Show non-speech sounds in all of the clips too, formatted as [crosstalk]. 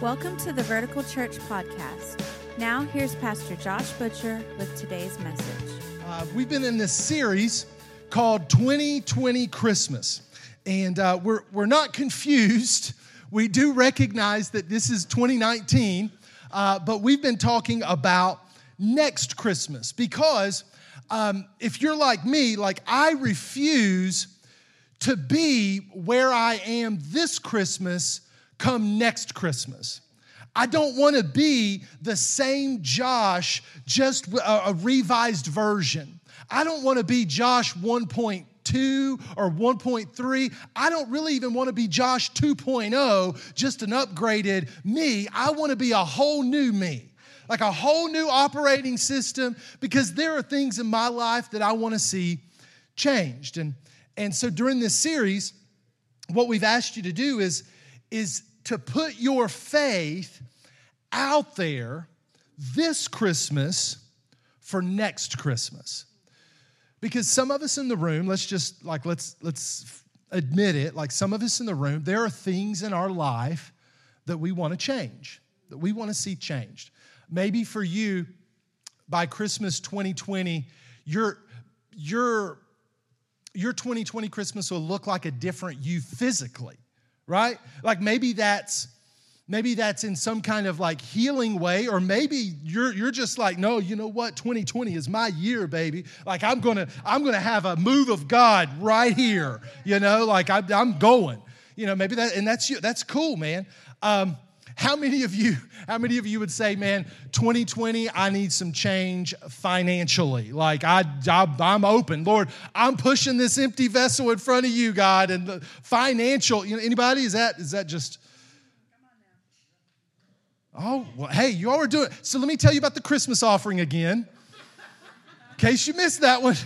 Welcome to the Vertical Church Podcast. Now, here's Pastor Josh Butcher with today's message. Uh, we've been in this series called 2020 Christmas, and uh, we're, we're not confused. We do recognize that this is 2019, uh, but we've been talking about next Christmas because um, if you're like me, like I refuse to be where I am this Christmas come next Christmas. I don't want to be the same Josh, just a, a revised version. I don't want to be Josh 1.2 or 1.3. I don't really even want to be Josh 2.0, just an upgraded me. I want to be a whole new me, like a whole new operating system, because there are things in my life that I want to see changed. And, and so during this series, what we've asked you to do is, is to put your faith out there this Christmas for next Christmas. Because some of us in the room, let's just like let's let's admit it, like some of us in the room, there are things in our life that we want to change, that we want to see changed. Maybe for you by Christmas 2020, your your your 2020 Christmas will look like a different you physically, right? Like maybe that's maybe that's in some kind of like healing way or maybe you're you're just like no you know what? 2020 is my year baby. Like i'm gonna i'm gonna have a move of god right here you know? Like I, i'm going. You know maybe that and that's you that's cool man. Um, how many of you how many of you would say man 2020 i need some change financially. Like i, I i'm open. Lord i'm pushing this empty vessel in front of you god and the financial you know anybody? Is that is that just Oh, well, hey, you all are doing So let me tell you about the Christmas offering again, in case you missed that one.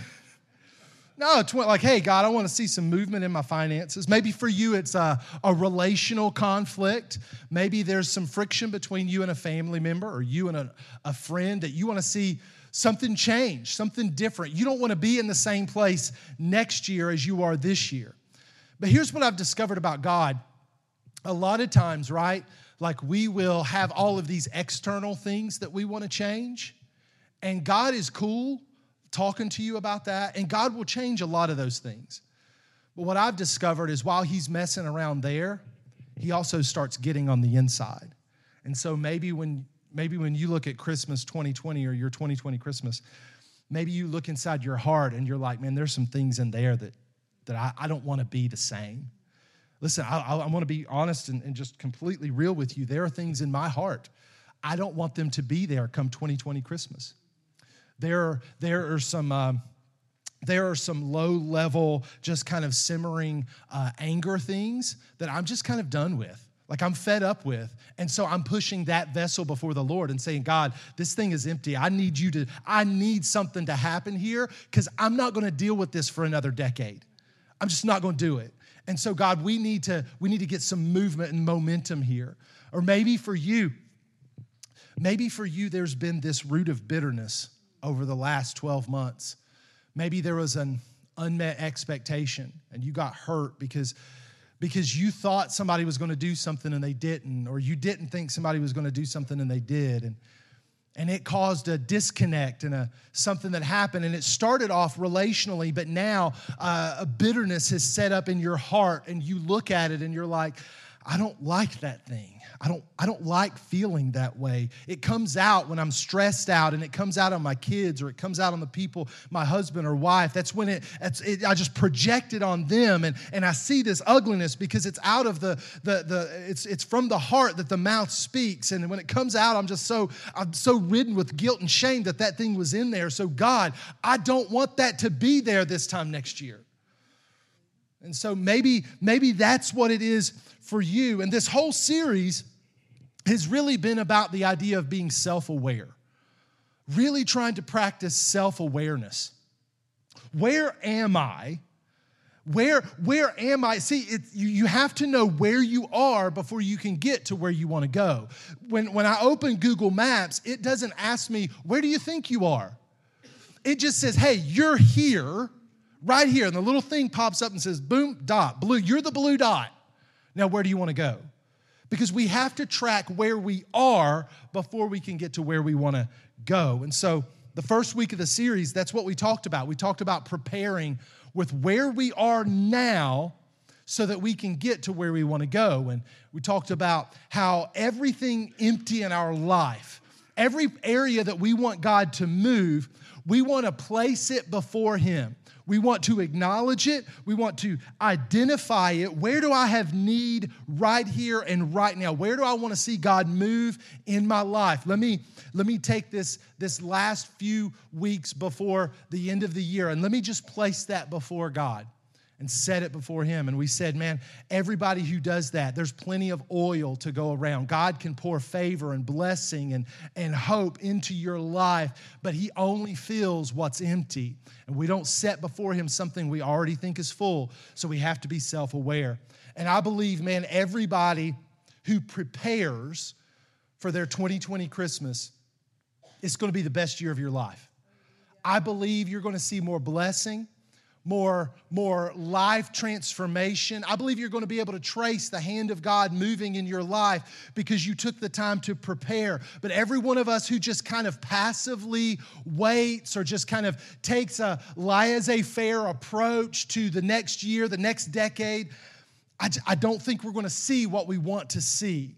No, it's like, hey, God, I want to see some movement in my finances. Maybe for you, it's a, a relational conflict. Maybe there's some friction between you and a family member or you and a, a friend that you want to see something change, something different. You don't want to be in the same place next year as you are this year. But here's what I've discovered about God. A lot of times, right? like we will have all of these external things that we want to change. And God is cool talking to you about that. And God will change a lot of those things. But what I've discovered is while He's messing around there, He also starts getting on the inside. And so maybe when maybe when you look at Christmas 2020 or your 2020 Christmas, maybe you look inside your heart and you're like, man, there's some things in there that that I, I don't want to be the same. Listen, I, I want to be honest and, and just completely real with you. There are things in my heart. I don't want them to be there come 2020 Christmas. There, there are some. Um, there are some low level, just kind of simmering uh, anger things that I'm just kind of done with. Like I'm fed up with. And so I'm pushing that vessel before the Lord and saying, God, this thing is empty. I need you to, I need something to happen here because I'm not going to deal with this for another decade. I'm just not going to do it. And so, God, we need to we need to get some movement and momentum here. Or maybe for you, maybe for you, there's been this root of bitterness over the last 12 months. Maybe there was an unmet expectation and you got hurt because because you thought somebody was going to do something and they didn't, or you didn't think somebody was going to do something and they did. And and it caused a disconnect and a something that happened and it started off relationally but now uh, a bitterness has set up in your heart and you look at it and you're like i don't like that thing I don't, I don't like feeling that way. It comes out when I'm stressed out and it comes out on my kids or it comes out on the people, my husband or wife. That's when it, it I just project it on them and, and I see this ugliness because it's out of the, the, the it's, it's from the heart that the mouth speaks. And when it comes out, I'm just so, I'm so ridden with guilt and shame that that thing was in there. So God, I don't want that to be there this time next year. And so maybe, maybe that's what it is for you. And this whole series has really been about the idea of being self aware, really trying to practice self awareness. Where am I? Where, where am I? See, it, you, you have to know where you are before you can get to where you want to go. When, when I open Google Maps, it doesn't ask me, Where do you think you are? It just says, Hey, you're here, right here. And the little thing pops up and says, Boom, dot, blue. You're the blue dot. Now, where do you want to go? because we have to track where we are before we can get to where we want to go. And so, the first week of the series, that's what we talked about. We talked about preparing with where we are now so that we can get to where we want to go. And we talked about how everything empty in our life, every area that we want God to move, we want to place it before Him. We want to acknowledge it. We want to identify it. Where do I have need right here and right now? Where do I want to see God move in my life? Let me let me take this this last few weeks before the end of the year and let me just place that before God and set it before him. And we said, man, everybody who does that, there's plenty of oil to go around. God can pour favor and blessing and, and hope into your life, but he only fills what's empty. And we don't set before him something we already think is full. So we have to be self aware. And I believe, man, everybody who prepares for their 2020 Christmas, it's going to be the best year of your life. I believe you're going to see more blessing more, more life transformation. I believe you're going to be able to trace the hand of God moving in your life because you took the time to prepare. But every one of us who just kind of passively waits or just kind of takes a laissez faire approach to the next year, the next decade, I, I don't think we're going to see what we want to see.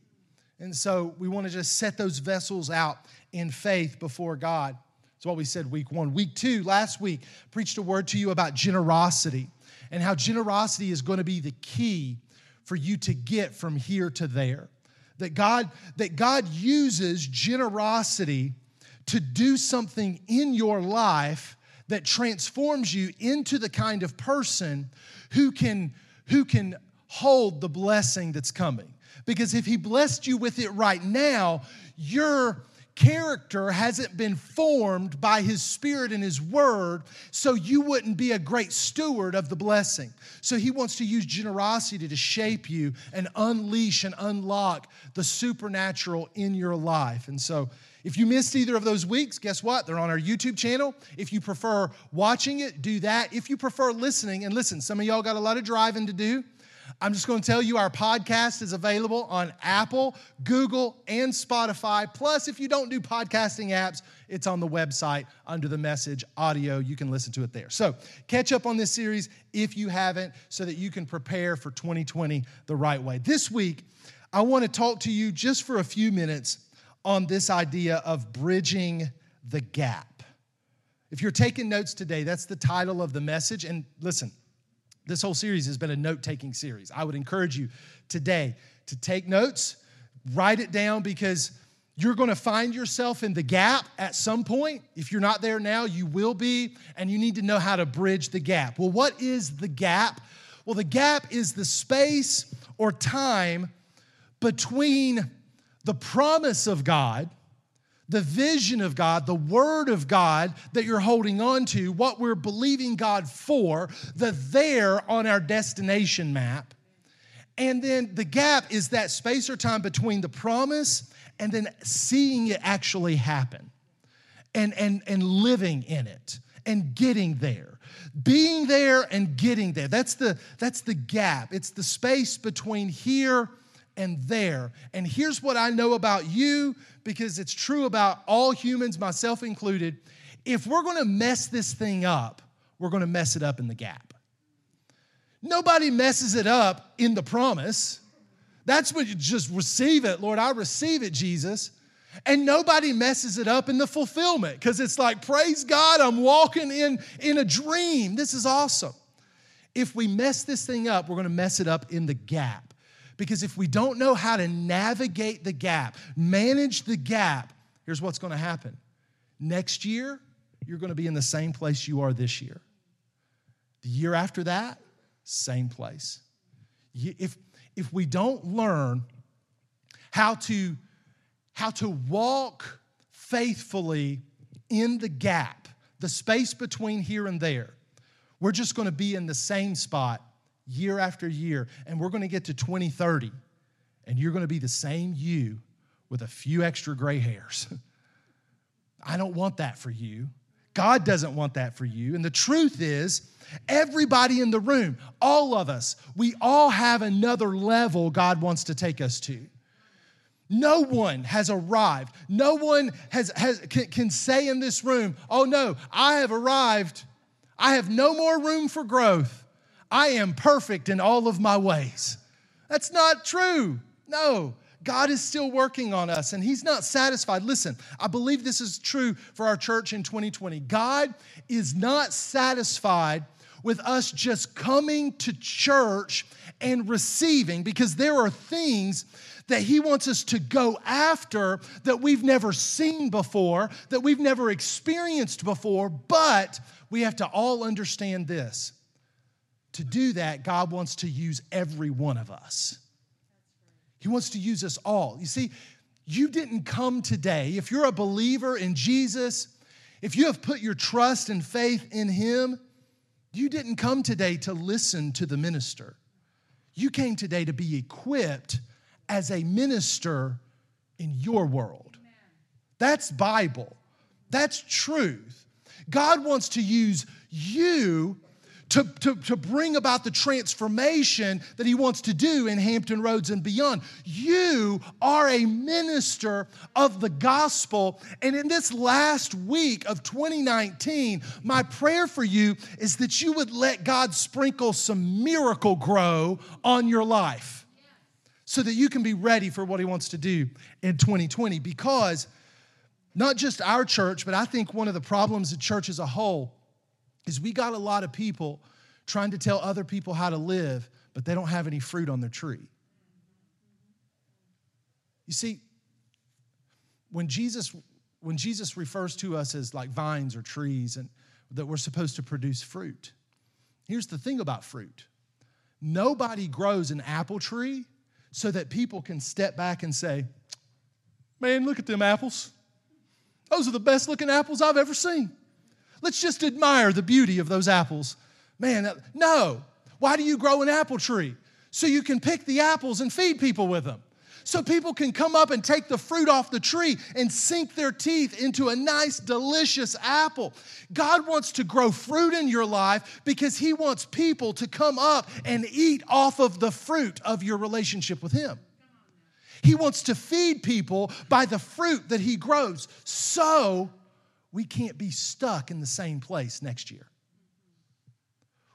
And so we want to just set those vessels out in faith before God. That's what we said week one. Week two, last week, preached a word to you about generosity and how generosity is going to be the key for you to get from here to there. That God, that God uses generosity to do something in your life that transforms you into the kind of person who can, who can hold the blessing that's coming. Because if He blessed you with it right now, you're character hasn't been formed by his spirit and his word, so you wouldn't be a great steward of the blessing. So he wants to use generosity to shape you and unleash and unlock the supernatural in your life. And so if you missed either of those weeks, guess what? They're on our YouTube channel. If you prefer watching it, do that. If you prefer listening, and listen, some of y'all got a lot of driving to do. I'm just going to tell you our podcast is available on Apple, Google, and Spotify. Plus, if you don't do podcasting apps, it's on the website under the message audio. You can listen to it there. So, catch up on this series if you haven't so that you can prepare for 2020 the right way. This week, I want to talk to you just for a few minutes on this idea of bridging the gap. If you're taking notes today, that's the title of the message. And listen, this whole series has been a note taking series. I would encourage you today to take notes, write it down because you're going to find yourself in the gap at some point. If you're not there now, you will be, and you need to know how to bridge the gap. Well, what is the gap? Well, the gap is the space or time between the promise of God the vision of God, the word of God that you're holding on to, what we're believing God for, the there on our destination map. And then the gap is that space or time between the promise and then seeing it actually happen and, and, and living in it and getting there. Being there and getting there. That's the, that's the gap. It's the space between here and there. And here's what I know about you because it's true about all humans, myself included. If we're gonna mess this thing up, we're gonna mess it up in the gap. Nobody messes it up in the promise. That's when you just receive it. Lord, I receive it, Jesus. And nobody messes it up in the fulfillment because it's like, praise God, I'm walking in, in a dream. This is awesome. If we mess this thing up, we're going to mess it up in the gap. Because if we don't know how to navigate the gap, manage the gap, here's what's going to happen. Next year, you're going to be in the same place you are this year. The year after that, same place. If, if we don't learn how to, how to walk faithfully in the gap, the space between here and there, we're just going to be in the same spot year after year, and we're going to get to 2030, and you're going to be the same you with a few extra gray hairs. [laughs] I don't want that for you. God doesn't want that for you. And the truth is, everybody in the room, all of us, we all have another level God wants to take us to. No one has arrived. No one has, has can, can say in this room, oh no, I have arrived. I have no more room for growth. I am perfect in all of my ways. That's not true. No. God is still working on us and He's not satisfied. Listen, I believe this is true for our church in 2020. God is not satisfied with us just coming to church and receiving because there are things that He wants us to go after that we've never seen before, that we've never experienced before, but we have to all understand this. To do that, God wants to use every one of us. He wants to use us all. You see, you didn't come today, if you're a believer in Jesus, if you have put your trust and faith in Him, you didn't come today to listen to the minister. You came today to be equipped as a minister in your world. That's Bible. That's truth. God wants to use you to, to, to bring about the transformation that He wants to do in Hampton Roads and beyond. You are a minister of the gospel. And in this last week of 2019, my prayer for you is that you would let God sprinkle some Miracle-Gro on your life so that you can be ready for what He wants to do in 2020. Because not just our church, but I think one of the problems of church as a whole is we got a lot of people trying to tell other people how to live, but they don't have any fruit on their tree. You see, when Jesus when Jesus refers to us as like vines or trees and that we're supposed to produce fruit. Here's the thing about fruit. Nobody grows an apple tree so that people can step back and say, "Man, look at them apples. Those are the best looking apples I've ever seen." Let's just admire the beauty of those apples. Man, no. Why do you grow an apple tree? So you can pick the apples and feed people with them. So people can come up and take the fruit off the tree and sink their teeth into a nice, delicious apple. God wants to grow fruit in your life because He wants people to come up and eat off of the fruit of your relationship with Him. He wants to feed people by the fruit that He grows. So we can't be stuck in the same place next year.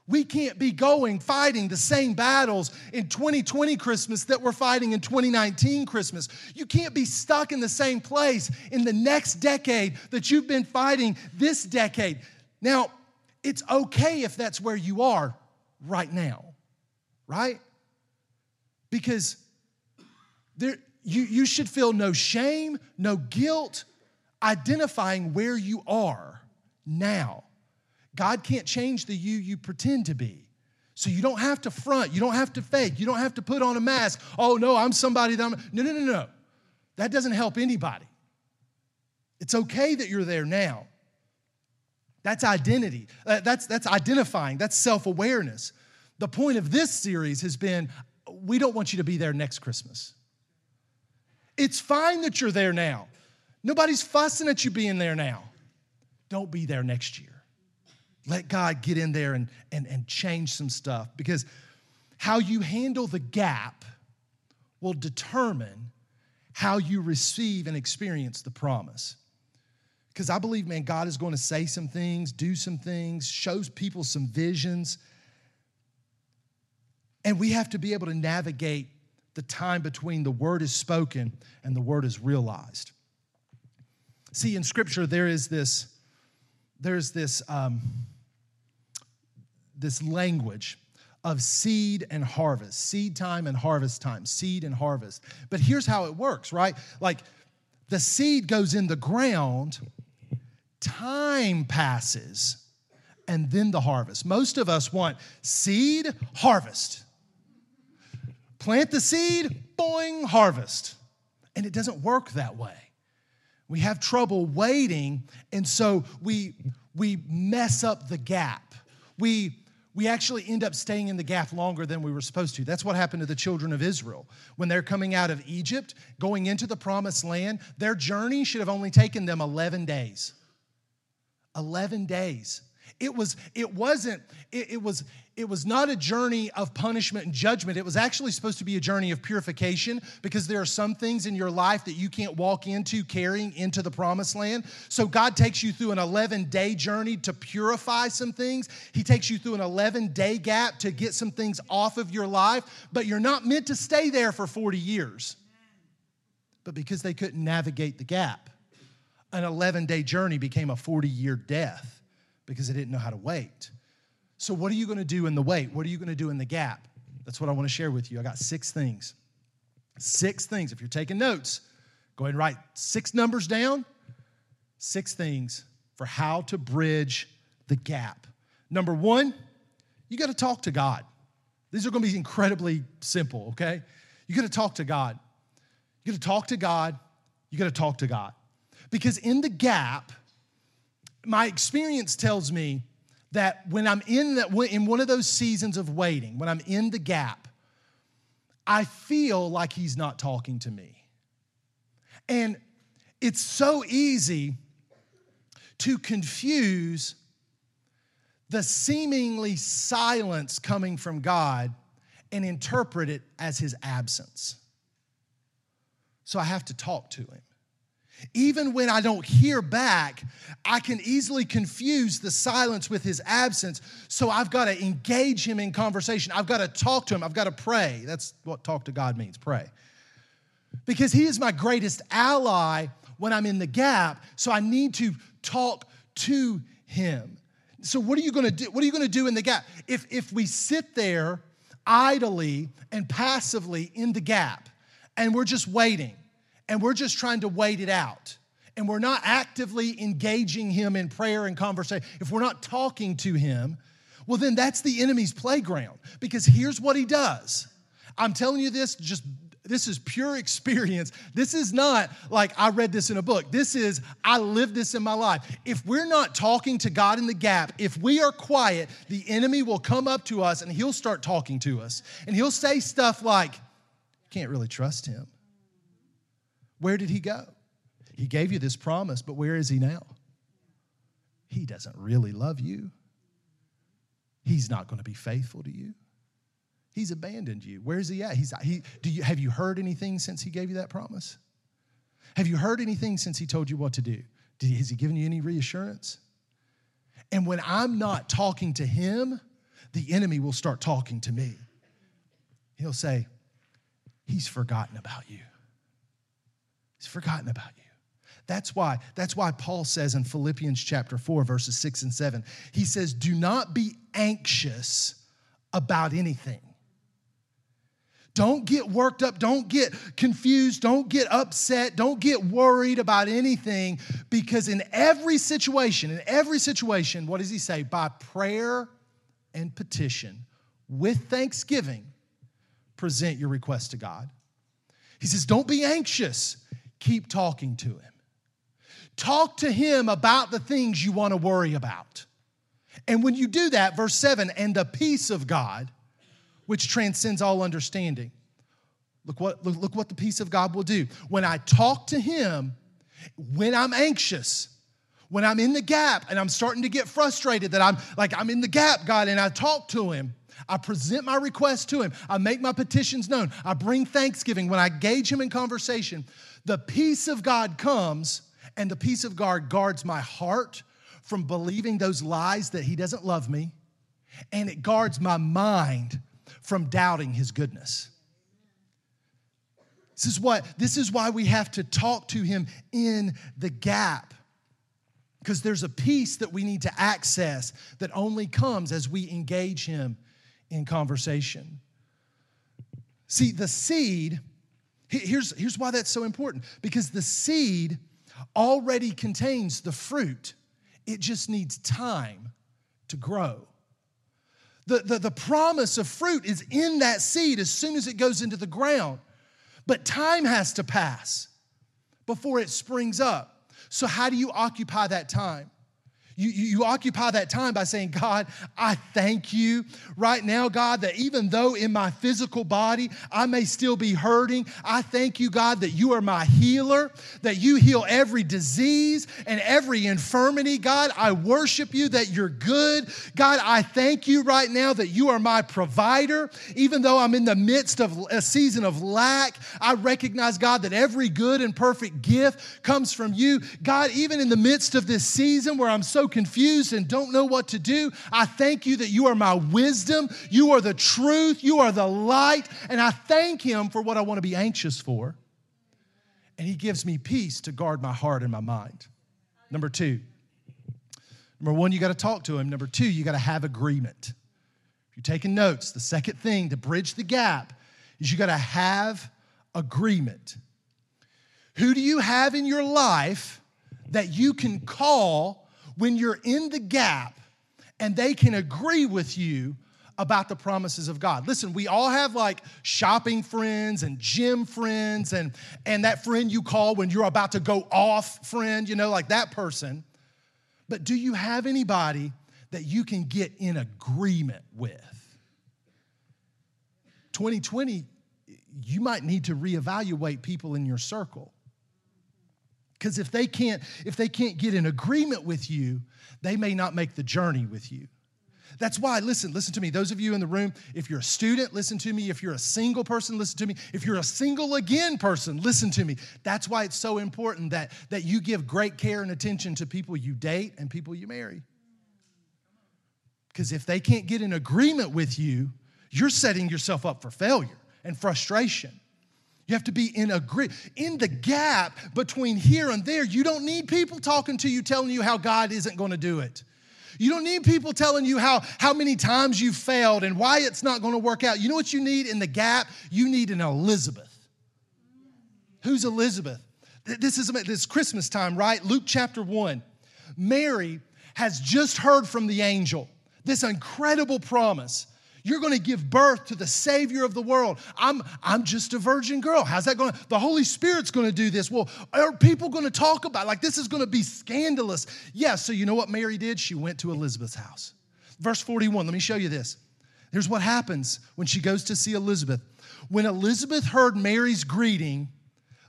We can't be going fighting the same battles in 2020 Christmas that we're fighting in 2019 Christmas. You can't be stuck in the same place in the next decade that you've been fighting this decade. Now, it's okay if that's where you are right now, right? Because there, you, you should feel no shame, no guilt, identifying where you are now. God can't change the you you pretend to be. So you don't have to front, you don't have to fake, you don't have to put on a mask. Oh no, I'm somebody that I'm. No, no, no, no. That doesn't help anybody. It's okay that you're there now. That's identity. Uh, that's, that's identifying. That's self awareness. The point of this series has been we don't want you to be there next Christmas. It's fine that you're there now. Nobody's fussing at you being there now. Don't be there next year. Let God get in there and, and, and change some stuff because how you handle the gap will determine how you receive and experience the promise. Because I believe, man, God is going to say some things, do some things, shows people some visions. And we have to be able to navigate the time between the word is spoken and the word is realized. See, in Scripture, there is this, there's this, um, this language of seed and harvest, seed time and harvest time, seed and harvest. But here's how it works, right? Like the seed goes in the ground, time passes, and then the harvest. Most of us want seed, harvest. Plant the seed, boing, harvest. And it doesn't work that way. We have trouble waiting, and so we, we mess up the gap. We, we actually end up staying in the gap longer than we were supposed to. That's what happened to the children of Israel. When they're coming out of Egypt, going into the promised land, their journey should have only taken them 11 days. 11 days. It was, it wasn't, it, it, was, it was not a journey of punishment and judgment. It was actually supposed to be a journey of purification because there are some things in your life that you can't walk into carrying into the promised land. So God takes you through an 11 day journey to purify some things. He takes you through an 11 day gap to get some things off of your life, but you're not meant to stay there for 40 years. But because they couldn't navigate the gap, an 11 day journey became a 40 year death because they didn't know how to wait. So, what are you going to do in the wait? What are you going to do in the gap? That's what I want to share with you. I got six things. Six things. If you're taking notes, go ahead and write six numbers down. Six things for how to bridge the gap. Number one, you got to talk to God. These are going to be incredibly simple, okay? You got to talk to God. You got to talk to God. You got to talk to God. Because in the gap, my experience tells me that when I'm in that in one of those seasons of waiting, when I'm in the gap, I feel like he's not talking to me. And it's so easy to confuse the seemingly silence coming from God and interpret it as his absence. So I have to talk to him. Even when I don't hear back, I can easily confuse the silence with his absence. So I've got to engage him in conversation. I've got to talk to him. I've got to pray. That's what talk to God means pray. Because he is my greatest ally when I'm in the gap. So I need to talk to him. So what are you going to do? What are you going to do in the gap? If if we sit there idly and passively in the gap and we're just waiting and we're just trying to wait it out and we're not actively engaging him in prayer and conversation, if we're not talking to him, well, then that's the enemy's playground. Because here's what he does. I'm telling you this, just this is pure experience. This is not like I read this in a book. This is I lived this in my life. If we're not talking to God in the gap, if we are quiet, the enemy will come up to us and he'll start talking to us. And he'll say stuff like, can't really trust him. Where did he go? He gave you this promise, but where is he now? He doesn't really love you. He's not going to be faithful to you. He's abandoned you. Where's he at? He's he do you have you heard anything since he gave you that promise? Have you heard anything since he told you what to do? Did, has he given you any reassurance? And when I'm not talking to him, the enemy will start talking to me. He'll say, He's forgotten about you. He's forgotten about you. That's why, that's why Paul says in Philippians chapter 4, verses 6 and 7, he says, Do not be anxious about anything. Don't get worked up. Don't get confused. Don't get upset. Don't get worried about anything because in every situation, in every situation, what does he say? By prayer and petition, with thanksgiving, present your request to God. He says, Don't be anxious keep talking to him. Talk to him about the things you want to worry about. And when you do that, verse 7, and the peace of God, which transcends all understanding. Look what, look, look what the peace of God will do. When I talk to him, when I'm anxious, when I'm in the gap and I'm starting to get frustrated that I'm like, I'm in the gap, God, and I talk to him, I present my request to him. I make my petitions known. I bring thanksgiving. When I engage him in conversation, the peace of God comes, and the peace of God guards my heart from believing those lies that he doesn't love me, and it guards my mind from doubting his goodness. This is what this is why we have to talk to him in the gap. Because there's a peace that we need to access that only comes as we engage him in conversation. See, the seed, here's, here's why that's so important because the seed already contains the fruit, it just needs time to grow. The, the, the promise of fruit is in that seed as soon as it goes into the ground, but time has to pass before it springs up. So, how do you occupy that time? You, you, occupy that time by saying, God, I thank you right now, God, that even though in my physical body I may still be hurting, I thank you, God, that you are my healer, that you heal every disease and every infirmity. God, I worship you that you're good. God, I thank you right now that you are my provider. Even though I'm in the midst of a season of lack, I recognize, God, that every good and perfect gift comes from you. God, even in the midst of this season where I'm so confused and don't know what to do, I thank you that you are my wisdom, you are the truth, you are the light, and I thank Him for what I want to be anxious for. And He gives me peace to guard my heart and my mind. Number two, number one, you got to talk to Him. Number two, you got to have agreement. If you're taking notes, the second thing to bridge the gap is you got to have agreement. Who do you have in your life that you can call when you're in the gap and they can agree with you about the promises of God. Listen, we all have like shopping friends and gym friends and and that friend you call when you're about to go off friend, you know, like that person. But do you have anybody that you can get in agreement with? 2020 you might need to reevaluate people in your circle. Because if they can't, if they can't get in agreement with you, they may not make the journey with you. That's why, listen, listen to me. Those of you in the room, if you're a student, listen to me. If you're a single person, listen to me. If you're a single again person, listen to me. That's why it's so important that, that you give great care and attention to people you date and people you marry. Because if they can't get in agreement with you, you're setting yourself up for failure and frustration. You have to be in agree in the gap between here and there. You don't need people talking to you telling you how God isn't going to do it. You don't need people telling you how, how many times you failed and why it's not going to work out. You know what you need in the gap? You need an Elizabeth. Who's Elizabeth? This is this Christmas time, right? Luke chapter 1. Mary has just heard from the angel this incredible promise you're going to give birth to the Savior of the world. I'm, I'm just a virgin girl. How's that going to? The Holy Spirit's going to do this. Well, are people going to talk about like this is going to be scandalous? Yeah, so you know what Mary did? She went to Elizabeth's house. Verse 41, let me show you this. Here's what happens when she goes to see Elizabeth. When Elizabeth heard Mary's greeting,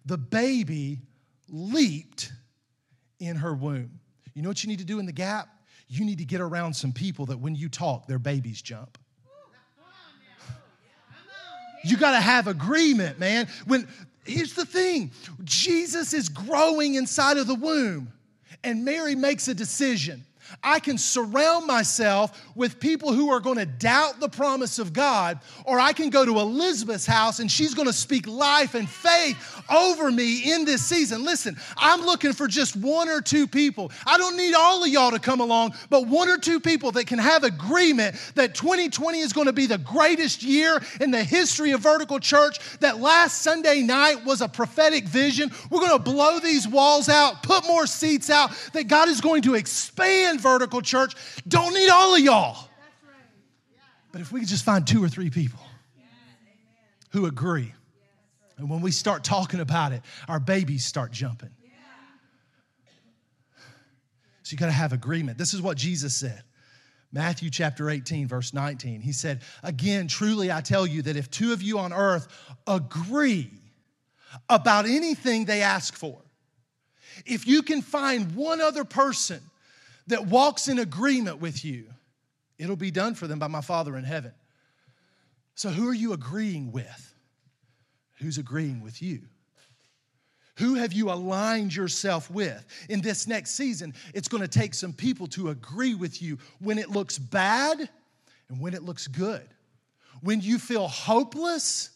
the baby leaped in her womb. You know what you need to do in the gap? You need to get around some people that when you talk, their babies jump. You got to have agreement, man. When here's the thing, Jesus is growing inside of the womb and Mary makes a decision. I can surround myself with people who are going to doubt the promise of God, or I can go to Elizabeth's house and she's going to speak life and faith over me in this season. Listen, I'm looking for just one or two people. I don't need all of y'all to come along, but one or two people that can have agreement that 2020 is going to be the greatest year in the history of vertical church, that last Sunday night was a prophetic vision. We're going to blow these walls out, put more seats out, that God is going to expand vertical church. Don't need all of y'all. But if we could just find two or three people who agree, and when we start talking about it, our babies start jumping. So you got to have agreement. This is what Jesus said. Matthew chapter 18, verse 19. He said, Again, truly I tell you that if two of you on earth agree about anything they ask for, if you can find one other person that walks in agreement with you, it'll be done for them by my Father in heaven. So, who are you agreeing with? Who's agreeing with you? Who have you aligned yourself with? In this next season, it's going to take some people to agree with you when it looks bad and when it looks good, when you feel hopeless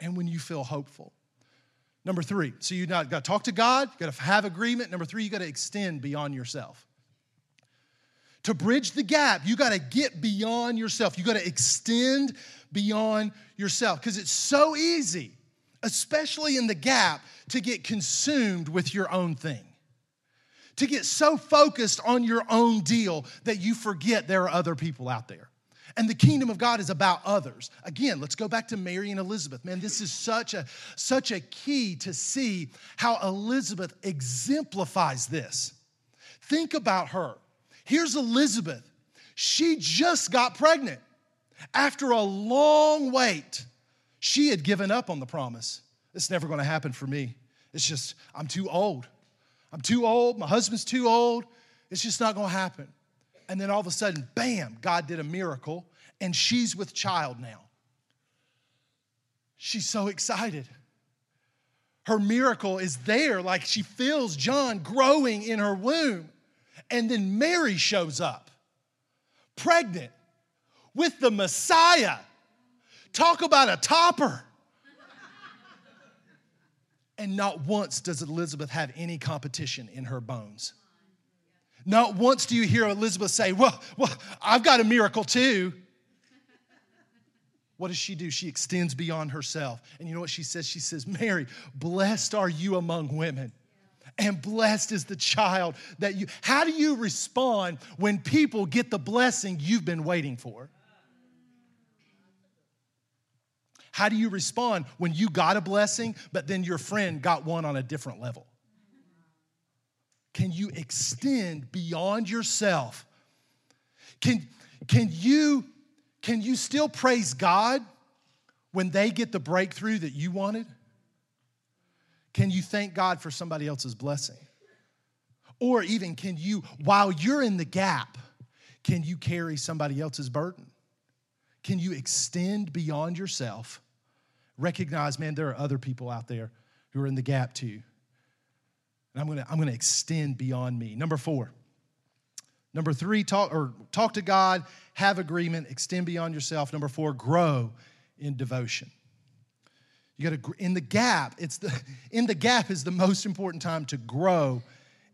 and when you feel hopeful. Number three, so you got to talk to God, you got to have agreement. Number three, you got to extend beyond yourself. To bridge the gap, you got to get beyond yourself. You got to extend beyond yourself because it's so easy, especially in the gap, to get consumed with your own thing. To get so focused on your own deal that you forget there are other people out there. And the kingdom of God is about others. Again, let's go back to Mary and Elizabeth. Man, this is such a such a key to see how Elizabeth exemplifies this. Think about her. Here's Elizabeth. She just got pregnant. After a long wait, she had given up on the promise. It's never going to happen for me. It's just, I'm too old. I'm too old. My husband's too old. It's just not going to happen. And then all of a sudden, bam, God did a miracle, and she's with child now. She's so excited. Her miracle is there, like she feels John growing in her womb. And then Mary shows up, pregnant with the Messiah. Talk about a topper. And not once does Elizabeth have any competition in her bones. Not once do you hear Elizabeth say, Well, well I've got a miracle too. What does she do? She extends beyond herself. And you know what she says? She says, Mary, blessed are you among women. And blessed is the child that you. How do you respond when people get the blessing you've been waiting for? How do you respond when you got a blessing, but then your friend got one on a different level? Can you extend beyond yourself? Can, can, you, can you still praise God when they get the breakthrough that you wanted? Can you thank God for somebody else's blessing? Or even can you, while you're in the gap, can you carry somebody else's burden? Can you extend beyond yourself recognize, man, there are other people out there who are in the gap too. And I'm gonna, I'm gonna extend beyond me. Number four. Number three, talk or talk to God, have agreement, extend beyond yourself. Number four, grow in devotion. You got to in the gap. It's the [laughs] in the gap is the most important time to grow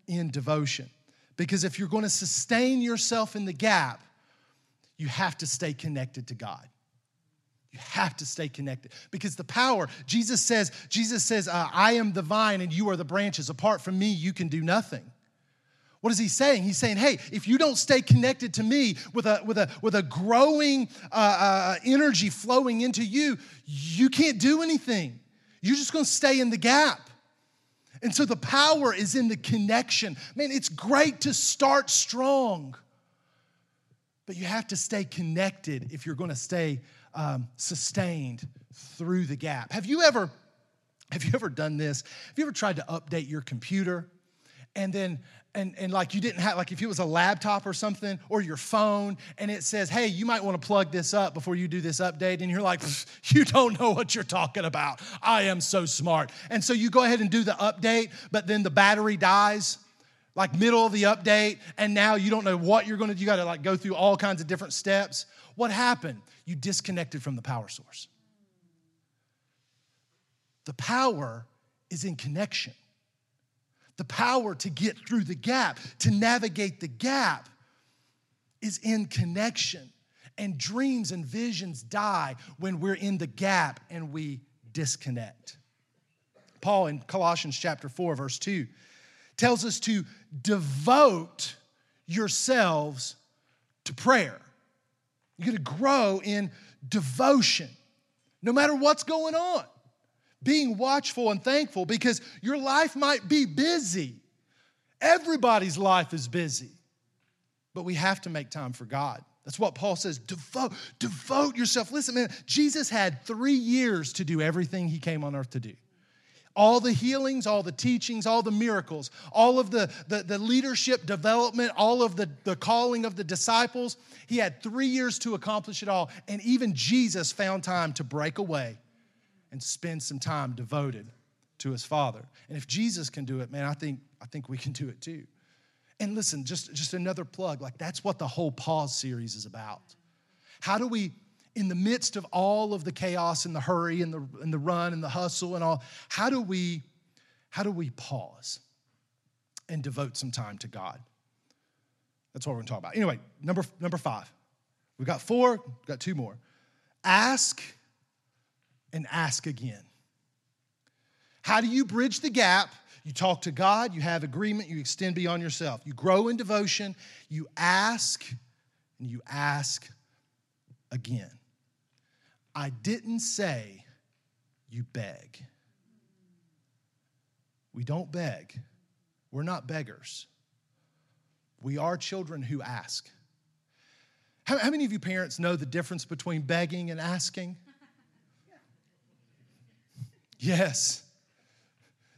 in devotion, because if you're going to sustain yourself in the gap, you have to stay connected to God. You have to stay connected because the power, Jesus says, Jesus says, uh, I am the vine and you are the branches. Apart from me, you can do nothing. What is he saying? He's saying, hey, if you don't stay connected to me with a, with a, with a growing uh, uh, energy flowing into you, you can't do anything. You're just gonna stay in the gap. And so the power is in the connection. Man, it's great to start strong, but you have to stay connected if you're gonna stay um, sustained through the gap. Have you ever, have you ever done this? Have you ever tried to update your computer and then and, and like you didn't have like if it was a laptop or something or your phone and it says hey you might want to plug this up before you do this update and you're like you don't know what you're talking about i am so smart and so you go ahead and do the update but then the battery dies like middle of the update and now you don't know what you're going to you got to like go through all kinds of different steps what happened you disconnected from the power source. The power is in connection. The power to get through the gap, to navigate the gap, is in connection. And dreams and visions die when we're in the gap and we disconnect. Paul in Colossians chapter 4, verse 2, tells us to devote yourselves to prayer. You're gonna grow in devotion, no matter what's going on. Being watchful and thankful because your life might be busy. Everybody's life is busy, but we have to make time for God. That's what Paul says. Devote, devote yourself. Listen, man, Jesus had three years to do everything he came on earth to do all the healings, all the teachings, all the miracles, all of the, the, the, leadership development, all of the, the calling of the disciples. He had three years to accomplish it all. And even Jesus found time to break away and spend some time devoted to his Father. And if Jesus can do it, man, I think, I think we can do it too. And listen, just, just another plug like that's what the whole pause series is about. How do we in the midst of all of the chaos and the hurry and the, and the run and the hustle and all, how do we, how do we pause and devote some time to God? That's what we're gonna talk about. Anyway, number, number five. We've got four, we've got two more. Ask and ask again. How do you bridge the gap? You talk to God, you have agreement, you extend beyond yourself. You grow in devotion, you ask, and you ask again. I didn't say you beg. We don't beg. We're not beggars. We are children who ask. How, how many of you parents know the difference between begging and asking? Yes.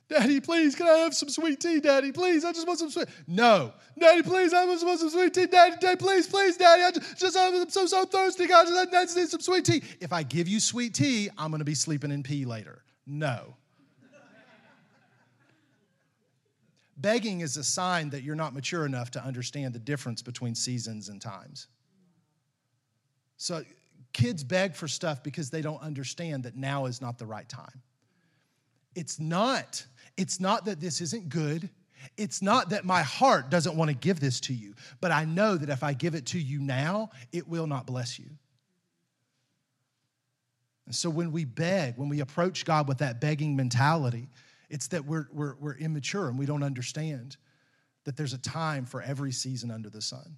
Daddy, please, can I have some sweet tea, Daddy? Please, I just want some sweet. No, Daddy, please, I just want some sweet tea, Daddy. Daddy, please, please, Daddy, I just, just I'm so so thirsty, God. I just need some sweet tea. If I give you sweet tea, I'm to be sleeping in pee later. No. Begging is a sign that you're not mature enough to understand the difference between seasons and times. So kids beg for stuff because they don't understand that now is not the right time. It's not it's not that this isn't good. It's not that my heart doesn't want to give this to you, but I know that if I give it to you now, it will not bless you. And so when we beg, when we approach God with that begging mentality, it's that we're, we're, we're immature and we don't understand that there's a time for every season under the sun.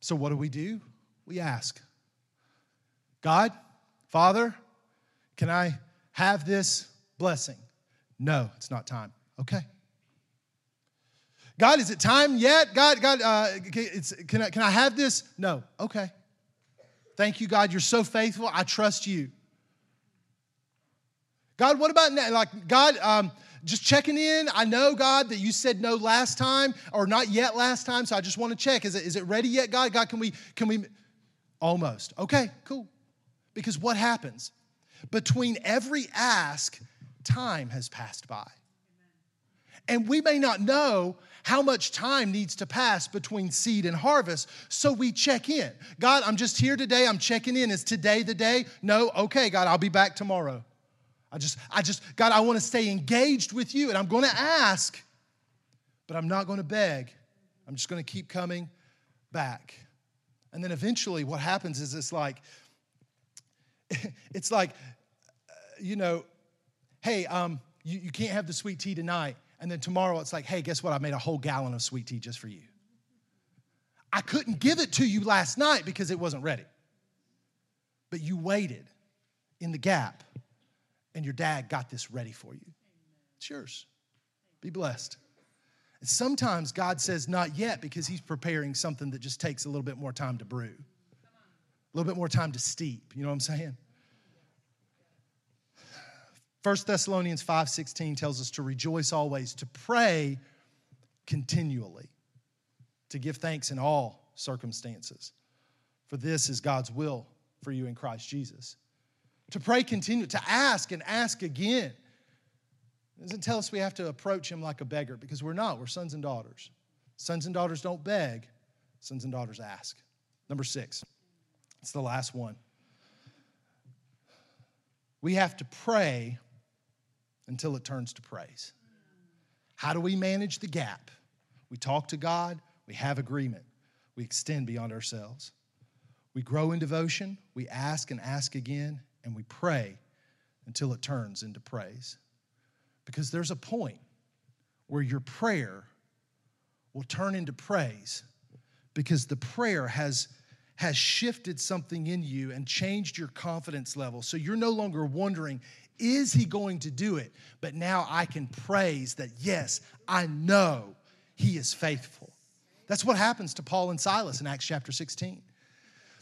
So what do we do? We ask God, Father, can I have this blessing? No, it's not time. Okay. God, is it time yet? God, God, uh, can, I, can I have this? No. Okay. Thank you, God. You're so faithful. I trust you. God, what about now? Like, God, um, just checking in. I know, God, that you said no last time or not yet last time, so I just want to check. Is it, is it ready yet, God? God, can we, can we? Almost. Okay, cool. Because what happens? Between every ask time has passed by. And we may not know how much time needs to pass between seed and harvest, so we check in. God, I'm just here today. I'm checking in. Is today the day? No. Okay, God, I'll be back tomorrow. I just, I just, God, I want to stay engaged with you, and I'm going to ask, but I'm not going to beg. I'm just going to keep coming back. And then eventually, what happens is it's like, [laughs] it's like, you know, hey, um, you, you can't have the sweet tea tonight. And then tomorrow it's like, hey, guess what? I made a whole gallon of sweet tea just for you. I couldn't give it to you last night because it wasn't ready. But you waited in the gap, and your dad got this ready for you. It's yours. Be blessed. And sometimes God says, not yet, because He's preparing something that just takes a little bit more time to brew, little bit more time to steep. You know what I'm saying? 1 Thessalonians 5:16 tells us to rejoice always, to pray continually, to give thanks in all circumstances. For this is God's will for you in Christ Jesus. To pray continue, to ask and ask again. It doesn't tell us we have to approach him like a beggar because we're not. We're sons and daughters. Sons and daughters don't beg, sons and daughters ask. Number six, it's the last one. We have to pray until it turns to praise. How do we manage the gap? We talk to God, we have agreement, we extend beyond ourselves. We grow in devotion, we ask and ask again, and we pray until it turns into praise. Because there's a point where your prayer will turn into praise because the prayer has has shifted something in you and changed your confidence level. So you're no longer wondering, is he going to do it? But now I can praise that, yes, I know he is faithful. That's what happens to Paul and Silas in Acts chapter 16.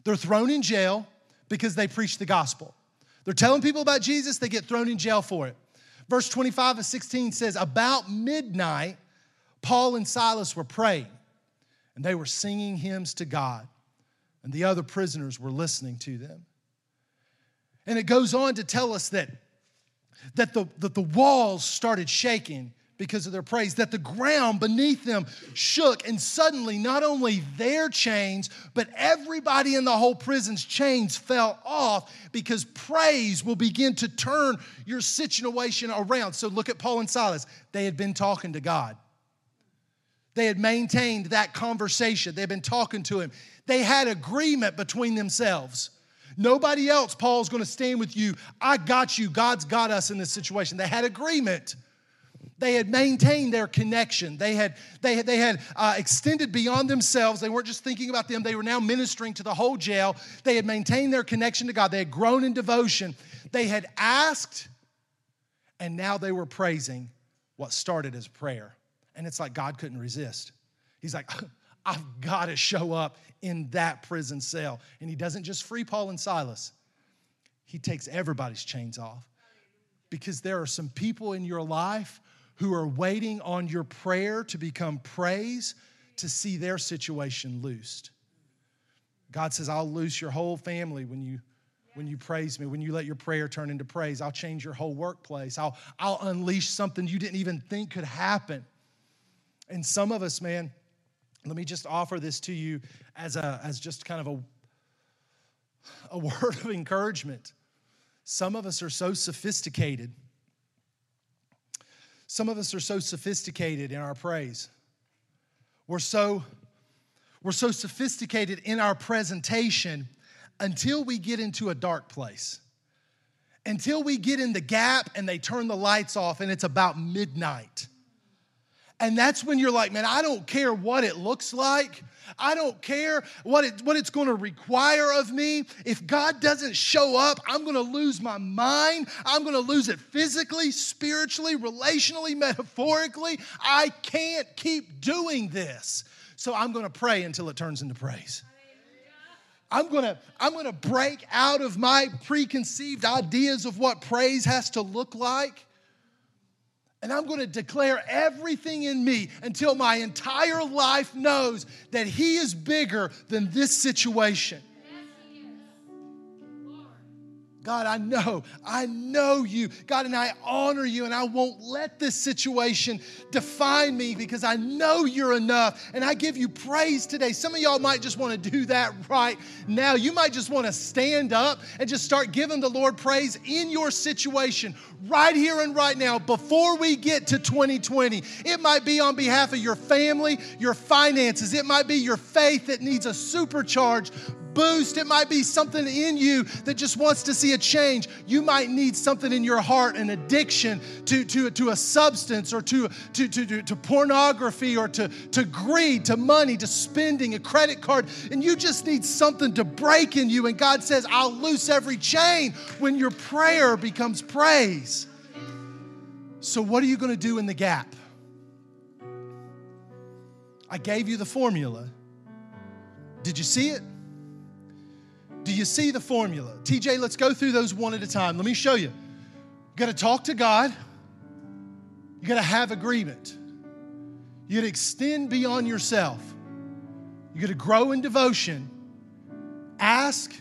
They're thrown in jail because they preach the gospel. They're telling people about Jesus, they get thrown in jail for it. Verse 25 of 16 says, About midnight, Paul and Silas were praying, and they were singing hymns to God, and the other prisoners were listening to them. And it goes on to tell us that that the, that the walls started shaking because of their praise, that the ground beneath them shook, and suddenly not only their chains, but everybody in the whole prison's chains fell off because praise will begin to turn your situation around. So look at Paul and Silas. They had been talking to God. They had maintained that conversation. They had been talking to him. They had agreement between themselves. Nobody else, Paul's going to stand with you. I got you. God's got us in this situation. They had agreement. They had maintained their connection. They had, they had, they had uh, extended beyond themselves. They weren't just thinking about them, they were now ministering to the whole jail. They had maintained their connection to God. They had grown in devotion. They had asked, and now they were praising what started as prayer. And it's like God couldn't resist. He's like, [laughs] I've got to show up in that prison cell. And he doesn't just free Paul and Silas, he takes everybody's chains off. Because there are some people in your life who are waiting on your prayer to become praise to see their situation loosed. God says, I'll loose your whole family when you when you praise me, when you let your prayer turn into praise. I'll change your whole workplace. I'll, I'll unleash something you didn't even think could happen. And some of us, man, let me just offer this to you as, a, as just kind of a, a [laughs] word of encouragement. Some of us are so sophisticated. Some of us are so sophisticated in our praise. We're so, we're so sophisticated in our presentation until we get into a dark place. Until we get in the gap and they turn the lights off and it's about midnight. And that's when you're like, man, I don't care what it looks like. I don't care what, it, what it's going to require of me. If God doesn't show up, I'm going to lose my mind. I'm going to lose it physically, spiritually, relationally, metaphorically. I can't keep doing this. So I'm going to pray until it turns into praise. I'm gonna, I'm gonna break out of my preconceived ideas of what praise has to look like. And I'm gonna declare everything in me until my entire life knows that He is bigger than this situation. God, I know, I know you. God, and I honor you, and I won't let this situation define me because I know you're enough. And I give you praise today. Some of y'all might just want to do that right now. You might just want to stand up and just start giving the Lord praise in your situation right here and right now before we get to 2020. It might be on behalf of your family, your finances, it might be your faith that needs a supercharge boost. It might be something in you that just wants to see a change. You might need something in your heart, an addiction to, to, to a substance or to, to, to, to pornography or to, to greed, to money, to spending, a credit card, and you just need something to break in you. And God says, I'll loose every chain when your prayer becomes praise. So, what are you going to do in the gap? I gave you the formula. Did you see it? Do you see the formula? TJ, let's go through those one at a time. Let me show you. You got to talk to God. You got to have agreement. You got to extend beyond yourself. You got to grow in devotion. Ask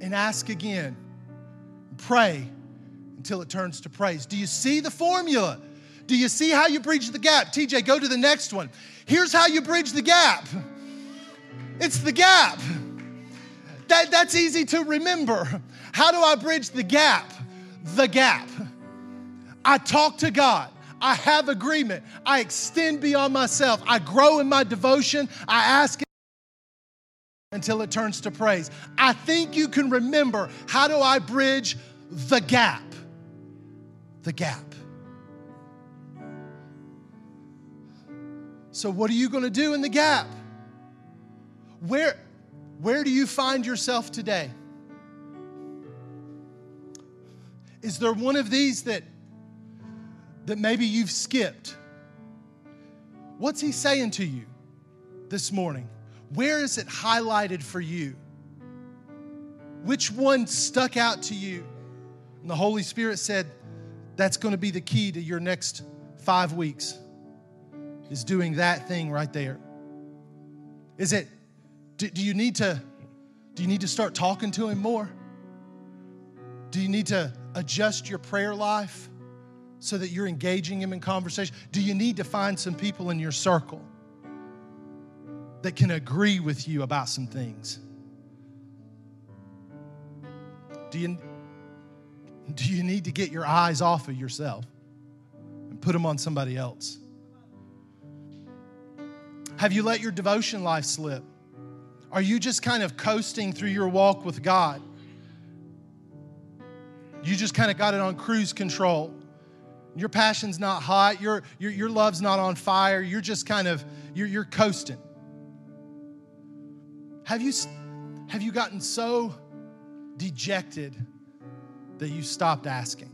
and ask again. Pray until it turns to praise. Do you see the formula? Do you see how you bridge the gap? TJ, go to the next one. Here's how you bridge the gap it's the gap. That, that's easy to remember. How do I bridge the gap? The gap. I talk to God. I have agreement. I extend beyond myself. I grow in my devotion. I ask until it turns to praise. I think you can remember how do I bridge the gap? The gap. So, what are you going to do in the gap? Where, where do you find yourself today? Is there one of these that, that maybe you've skipped? What's he saying to you this morning? Where is it highlighted for you? Which one stuck out to you? And the Holy Spirit said, That's going to be the key to your next five weeks, is doing that thing right there. Is it do, do you need to do you need to start talking to him more? Do you need to adjust your prayer life so that you're engaging him in conversation? Do you need to find some people in your circle that can agree with you about some things? Do you, do you need to get your eyes off of yourself and put them on somebody else? Have you let your devotion life slip? Are you just kind of coasting through your walk with God? You just kind of got it on cruise control. Your passion's not hot, your, your, your love's not on fire. You're just kind of, you're, you're coasting. Have you, have you gotten so dejected that you stopped asking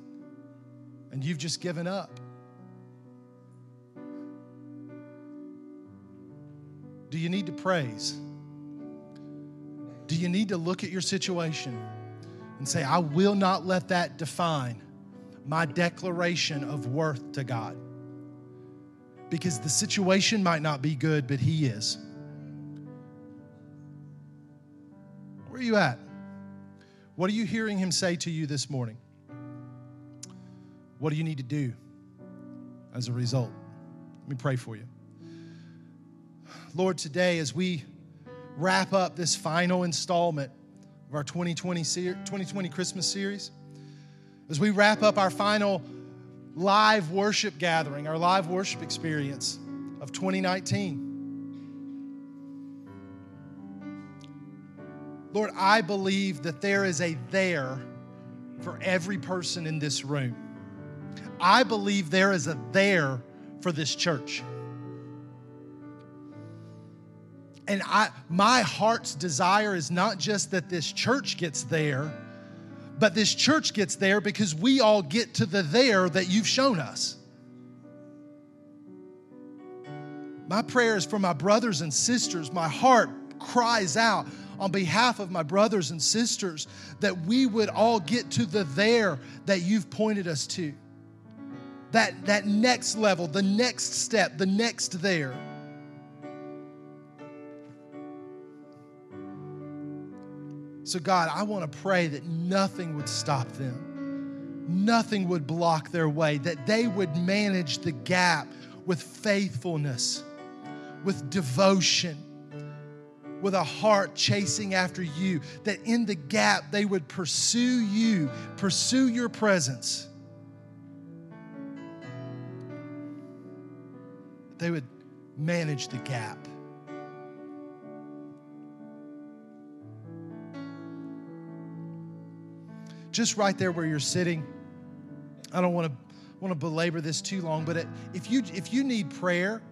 and you've just given up? Do you need to praise? Do you need to look at your situation and say, I will not let that define my declaration of worth to God? Because the situation might not be good, but He is. Where are you at? What are you hearing Him say to you this morning? What do you need to do as a result? Let me pray for you. Lord, today as we wrap up this final installment of our 2020, 2020 Christmas series, as we wrap up our final live worship gathering, our live worship experience of 2019. Lord, I believe that there is a there for every person in this room. I believe there is a there for this church. And I, my heart's desire is not just that this church gets there, but this church gets there because we all get to the there that you've shown us. My prayer is for my brothers and sisters. My heart cries out on behalf of my brothers and sisters that we would all get to the there that you've pointed us to. That, that next level, the next step, the next there. So, God, I want to pray that nothing would stop them, nothing would block their way, that they would manage the gap with faithfulness, with devotion, with a heart chasing after you, that in the gap they would pursue you, pursue your presence. They would manage the gap. Just right there where you're sitting. I don't want to want to belabor this too long, but if you if you need prayer,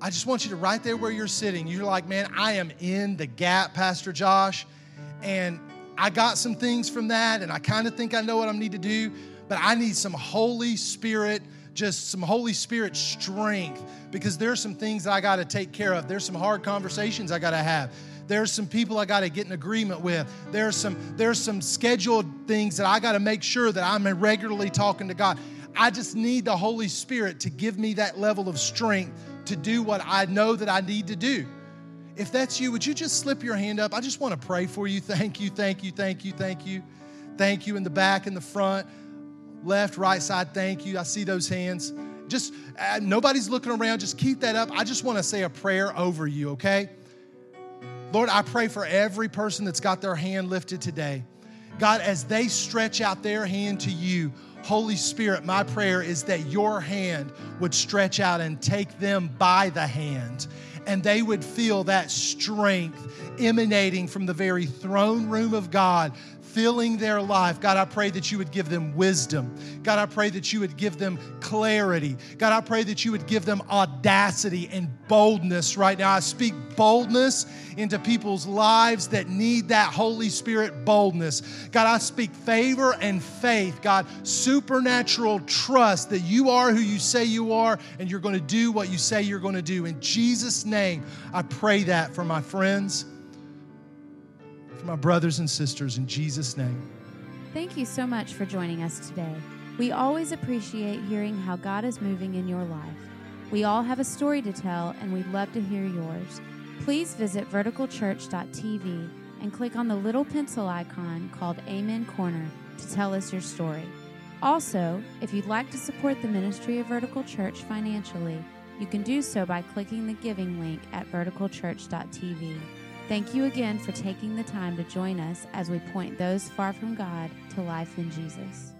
I just want you to right there where you're sitting. You're like, man, I am in the gap, Pastor Josh, and I got some things from that, and I kind of think I know what I need to do, but I need some Holy Spirit, just some Holy Spirit strength, because there's some things that I got to take care of. There's some hard conversations I got to have. There's some people I got to get in agreement with. There's some there's some scheduled things that I got to make sure that I'm regularly talking to God. I just need the Holy Spirit to give me that level of strength to do what I know that I need to do. If that's you, would you just slip your hand up? I just want to pray for you. Thank you, thank you, thank you, thank you. Thank you in the back, in the front, left, right side. Thank you. I see those hands. Just uh, nobody's looking around. Just keep that up. I just want to say a prayer over you, okay? Lord, I pray for every person that's got their hand lifted today. God, as they stretch out their hand to you, Holy Spirit, my prayer is that your hand would stretch out and take them by the hand, and they would feel that strength emanating from the very throne room of God filling their life. God, I pray that you would give them wisdom. God, I pray that you would give them clarity. God, I pray that you would give them audacity and boldness right now. I speak boldness into people's lives that need that Holy Spirit boldness. God, I speak favor and faith. God, supernatural trust that you are who you say you are and you're going to do what you say you're going to do. In Jesus' name, I pray that for my friends my brothers and sisters in Jesus' name. Thank you so much for joining us today. We always appreciate hearing how God is moving in your life. We all have a story to tell, and we'd love to hear yours. Please visit verticalchurch.tv and click on the little pencil icon called Amen Corner to tell us your story. Also, if you'd like to support the ministry of Vertical Church financially, you can do so by clicking the giving link at verticalchurch.tv. Thank you again for taking the time to join us as we point those far from God to life in Jesus.